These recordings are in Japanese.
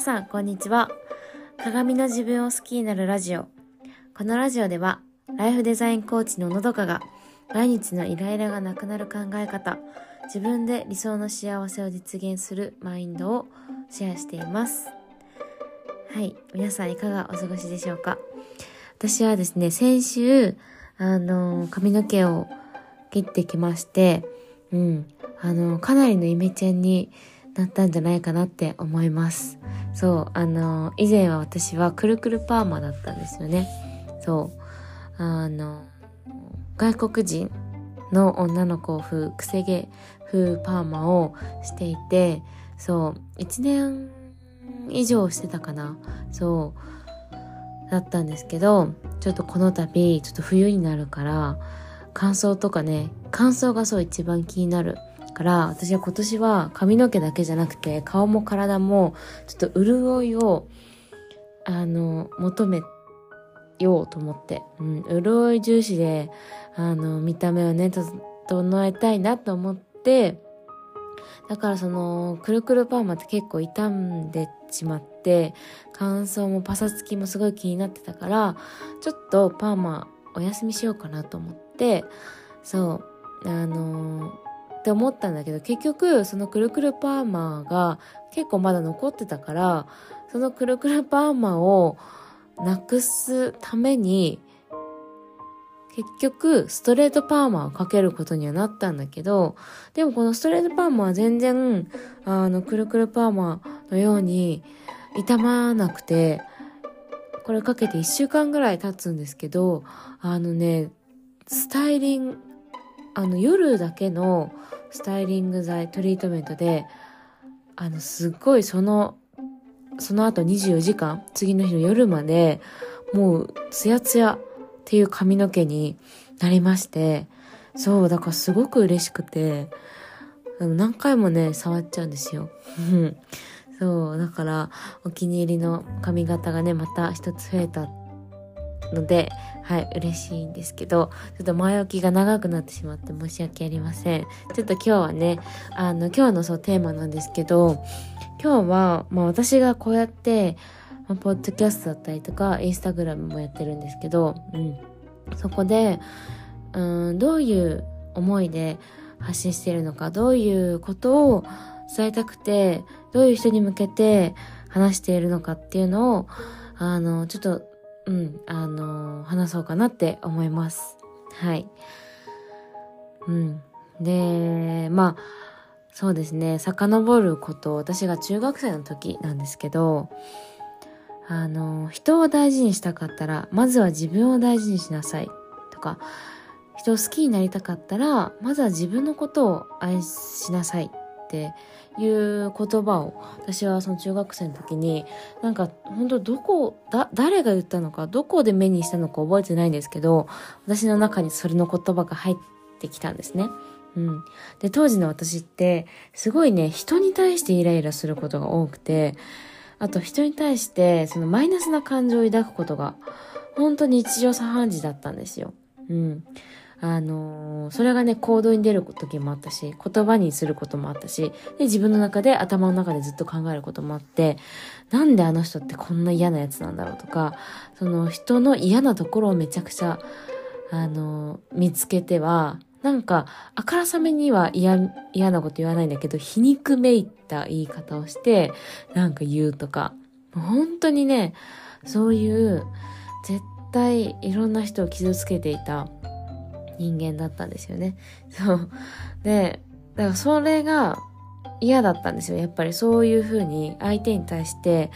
皆さん、こんにちは。鏡の自分を好きになるラジオ。このラジオでは、ライフデザインコーチののどかが、毎日のイライラがなくなる考え方、自分で理想の幸せを実現するマインドをシェアしています。はい。皆さんいかがお過ごしでしょうか？私はですね、先週、あの、髪の毛を切ってきまして、うん。あの、かなりのイメチェンになったんじゃないかなって思います。そう、あの、以前は私はくるくるパーマだったんですよね。そう、あの、外国人の女の子風、くせ毛風パーマをしていて、そう、1年以上してたかな。そう、だったんですけど、ちょっとこの度、ちょっと冬になるから、乾燥とかね、乾燥がそう一番気になるから私は今年は髪の毛だけじゃなくて顔も体もちょっと潤いをあの求めようと思って、うん、潤い重視であの見た目をね整えたいなと思ってだからそのくるくるパーマって結構傷んでしまって乾燥もパサつきもすごい気になってたからちょっとパーマお休みしようかなと思ってそうあのって思ったんだけど結局そのくるくるパーマが結構まだ残ってたからそのくるくるパーマをなくすために結局ストレートパーマをかけることにはなったんだけどでもこのストレートパーマは全然あのくるくるパーマのように傷まなくてこれかけて1週間ぐらい経つんですけどあのねスタイリングあの夜だけのスタイリング剤トリートメントであのすっごいそのその後24時間次の日の夜までもうツヤツヤっていう髪の毛になりましてそうだからすごく嬉しくて何回もね触っちゃうんですよ。そうだからお気に入りの髪型がねまた一つ増えたってので、はい、嬉しいんですけど、ちょっと前置きが長くなってしまって申し訳ありません。ちょっと今日はね、あの、今日のそうテーマなんですけど、今日は、まあ私がこうやって、まあ、ポッドキャストだったりとか、インスタグラムもやってるんですけど、うん。そこで、うん、どういう思いで発信しているのか、どういうことを伝えたくて、どういう人に向けて話しているのかっていうのを、あの、ちょっとうん、あのー、話そうかなって思います。はい。うん。で、まあ、そうですね、遡ること、私が中学生の時なんですけど、あの、人を大事にしたかったら、まずは自分を大事にしなさい。とか、人を好きになりたかったら、まずは自分のことを愛しなさいっていう言葉を私はその中学生の時になんか本当どこだ誰が言ったのかどこで目にしたのか覚えてないんですけど私の中にそれの言葉が入ってきたんですね。うん、で当時の私ってすごいね人に対してイライラすることが多くてあと人に対してそのマイナスな感情を抱くことが本当に日常茶飯事だったんですよ。うん。あのー、それがね、行動に出る時もあったし、言葉にすることもあったし、で、自分の中で、頭の中でずっと考えることもあって、なんであの人ってこんな嫌なやつなんだろうとか、その人の嫌なところをめちゃくちゃ、あのー、見つけては、なんか、あからさめには嫌、嫌なこと言わないんだけど、皮肉めいた言い方をして、なんか言うとか、本当にね、そういう、絶対いろんな人を傷つけていた人間だったんですよね。そう。で、だからそれが嫌だったんですよ。やっぱりそういうふうに相手に対して、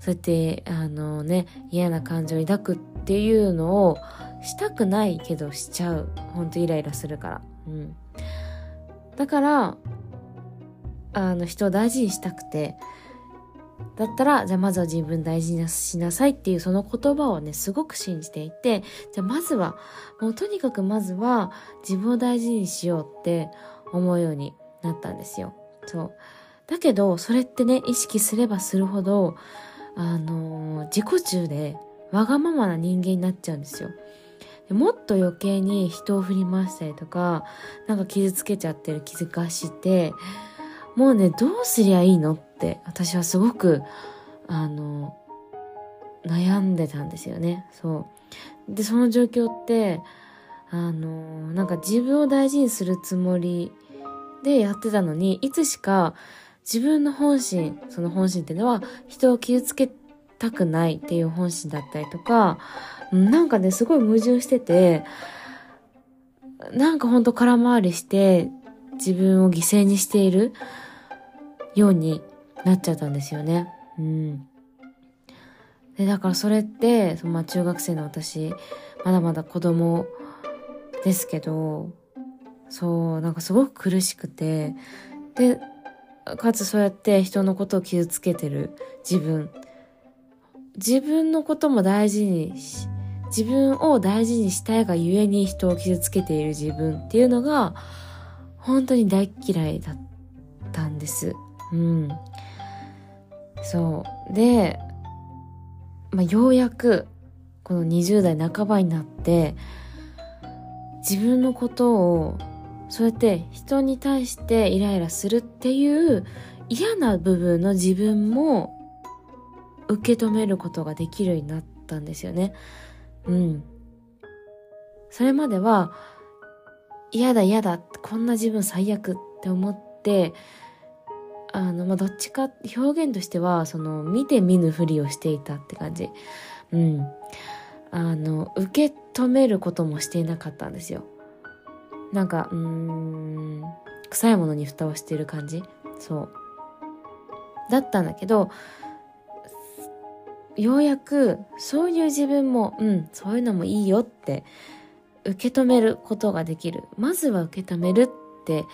そうやって、あのね、嫌な感情を抱くっていうのをしたくないけどしちゃう。ほんとイライラするから。うん。だから、あの、人を大事にしたくて、だったら、じゃあまずは自分大事にしなさいっていうその言葉をね、すごく信じていて、じゃあまずは、もうとにかくまずは自分を大事にしようって思うようになったんですよ。そう。だけど、それってね、意識すればするほど、あのー、自己中でわがままな人間になっちゃうんですよ。もっと余計に人を振り回したりとか、なんか傷つけちゃってる気づかして、もうね、どうすりゃいいのって私はすごくあの悩んでたんですよね。そう。でその状況ってあのなんか自分を大事にするつもりでやってたのにいつしか自分の本心その本心っていうのは人を傷つけたくないっていう本心だったりとかなんかねすごい矛盾しててなんかほんと空回りして自分を犠牲にしているようになっちゃったんですよね。うん。で、だからそれってその、まあ中学生の私、まだまだ子供ですけど、そう、なんかすごく苦しくて、で、かつそうやって人のことを傷つけてる自分。自分のことも大事にし、自分を大事にしたいがゆえに人を傷つけている自分っていうのが、本当に大嫌いだったんです。うん。そう。で、まあ、ようやく、この20代半ばになって、自分のことを、そうやって人に対してイライラするっていう嫌な部分の自分も受け止めることができるようになったんですよね。うん。それまでは、嫌だ嫌だ、こんな自分最悪って思って、あの、まあ、どっちか、表現としては、その、見て見ぬふりをしていたって感じ。うん。あの、受け止めることもしていなかったんですよ。なんか、うん、臭いものに蓋をしている感じそう。だったんだけど、ようやく、そういう自分も、うん、そういうのもいいよって受け止めることができる。まずは受け止めるって、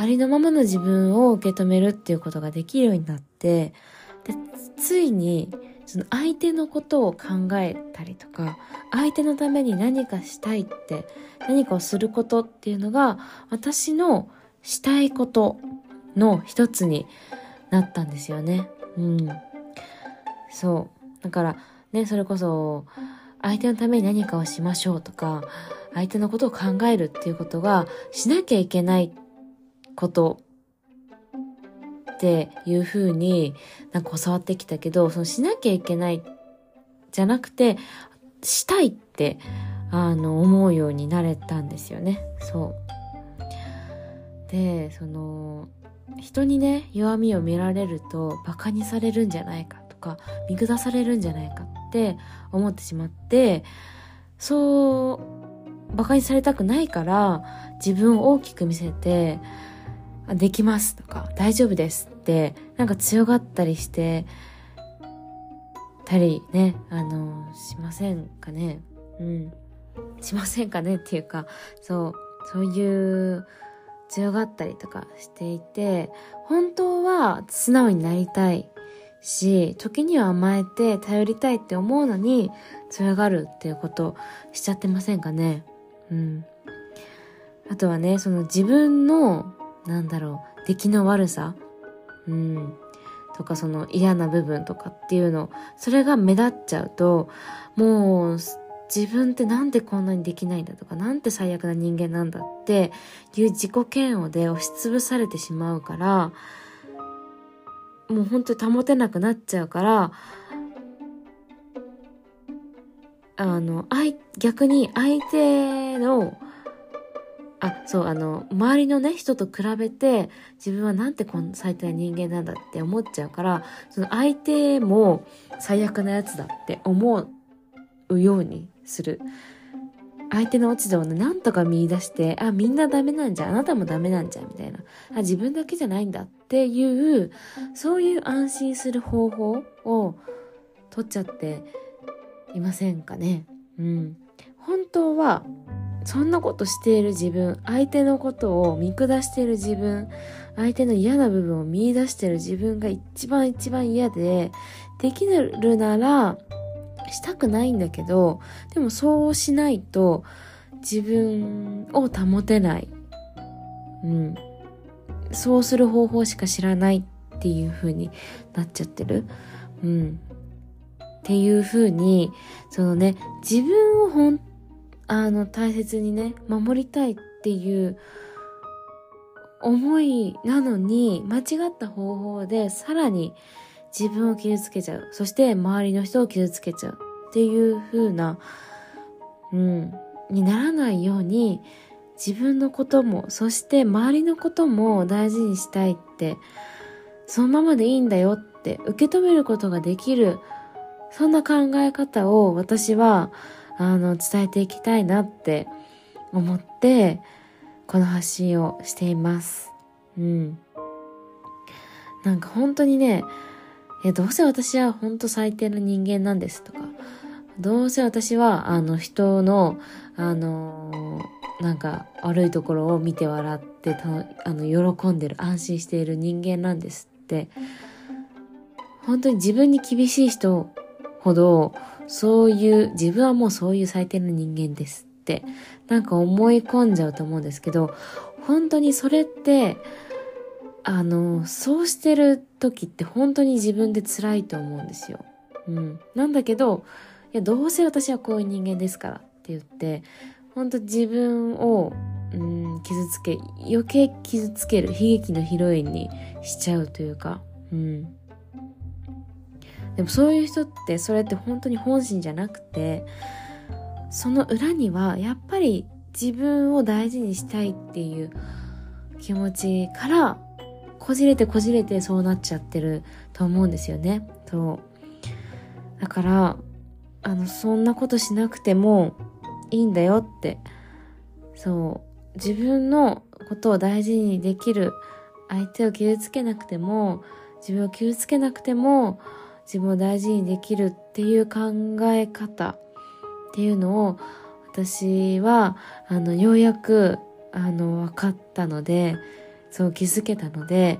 ありのままの自分を受け止めるっていうことができるようになって、で、ついに、その相手のことを考えたりとか、相手のために何かしたいって、何かをすることっていうのが、私のしたいことの一つになったんですよね。うん。そう。だから、ね、それこそ、相手のために何かをしましょうとか、相手のことを考えるっていうことがしなきゃいけないことっていうふうになんか教わってきたけど、そのしなきゃいけないじゃなくて、したいって、あの、思うようになれたんですよね。そう。で、その、人にね、弱みを見られると馬鹿にされるんじゃないかとか、見下されるんじゃないかって思ってしまって、そう、馬鹿にされたくないから、自分を大きく見せて、できますとか、大丈夫ですって、なんか強がったりして、たりね、あの、しませんかね。うん。しませんかねっていうか、そう、そういう強がったりとかしていて、本当は素直になりたいし、時には甘えて頼りたいって思うのに強がるっていうことしちゃってませんかね。うん。あとはね、その自分の、なんだろう、出来の悪さ、うん、とかその嫌な部分とかっていうの、それが目立っちゃうと、もう自分ってなんでこんなにできないんだとか、なんて最悪な人間なんだっていう自己嫌悪で押しつぶされてしまうから、もう本当に保てなくなっちゃうから、あの、逆に相手の、あ、そう、あの、周りのね、人と比べて、自分はなんてこん最低な人間なんだって思っちゃうから、その相手も最悪なやつだって思うようにする。相手の落ち度をね、なんとか見出して、あ、みんなダメなんじゃ、あなたもダメなんじゃ、みたいな。あ、自分だけじゃないんだっていう、そういう安心する方法を取っちゃっていませんかね。うん。本当は、そんなことしている自分、相手のことを見下している自分、相手の嫌な部分を見出している自分が一番一番嫌で、できるなら、したくないんだけど、でもそうしないと自分を保てない。うん。そうする方法しか知らないっていう風になっちゃってる。うん。っていう風に、そのね、自分をほん、あの、大切にね、守りたいっていう思いなのに、間違った方法でさらに自分を傷つけちゃう。そして周りの人を傷つけちゃう。っていう風な、うん、にならないように、自分のことも、そして周りのことも大事にしたいって、そのままでいいんだよって受け止めることができる、そんな考え方を私は、あの、伝えていきたいなって思って、この発信をしています。うん。なんか本当にね、え、どうせ私は本当最低な人間なんですとか、どうせ私は、あの、人の、あのー、なんか悪いところを見て笑ってた、あの、喜んでる、安心している人間なんですって、本当に自分に厳しい人ほど、そういう、自分はもうそういう最低な人間ですって、なんか思い込んじゃうと思うんですけど、本当にそれって、あの、そうしてる時って本当に自分で辛いと思うんですよ。うん。なんだけど、いや、どうせ私はこういう人間ですからって言って、本当自分を、うん、傷つけ、余計傷つける悲劇のヒロインにしちゃうというか、うん。でもそういう人ってそれって本当に本心じゃなくて、その裏にはやっぱり自分を大事にしたいっていう気持ちからこじれてこじれてそうなっちゃってると思うんですよね。そう。だから、あの、そんなことしなくてもいいんだよって。そう。自分のことを大事にできる相手を傷つけなくても、自分を傷つけなくても、自分を大事にできるっていう考え方っていうのを私はあのようやくあの分かったのでそう気づけたので、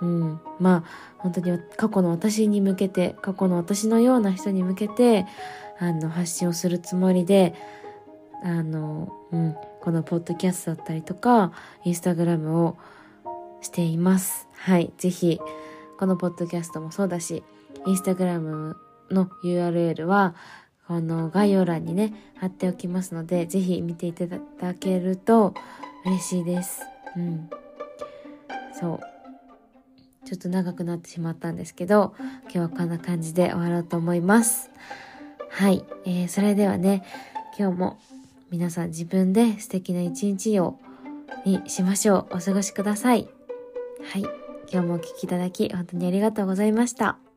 うん、まあ本当に過去の私に向けて過去の私のような人に向けてあの発信をするつもりであの、うん、このポッドキャストだったりとかインスタグラムをしています。はい。ぜひ、このポッドキャストもそうだし、インスタグラムの URL はこの概要欄にね、貼っておきますので、ぜひ見ていただけると嬉しいです。うん。そう。ちょっと長くなってしまったんですけど、今日はこんな感じで終わろうと思います。はい。えー、それではね、今日も皆さん自分で素敵な一日をにしましょう。お過ごしください。はい。今日もお聴きいただき本当にありがとうございました。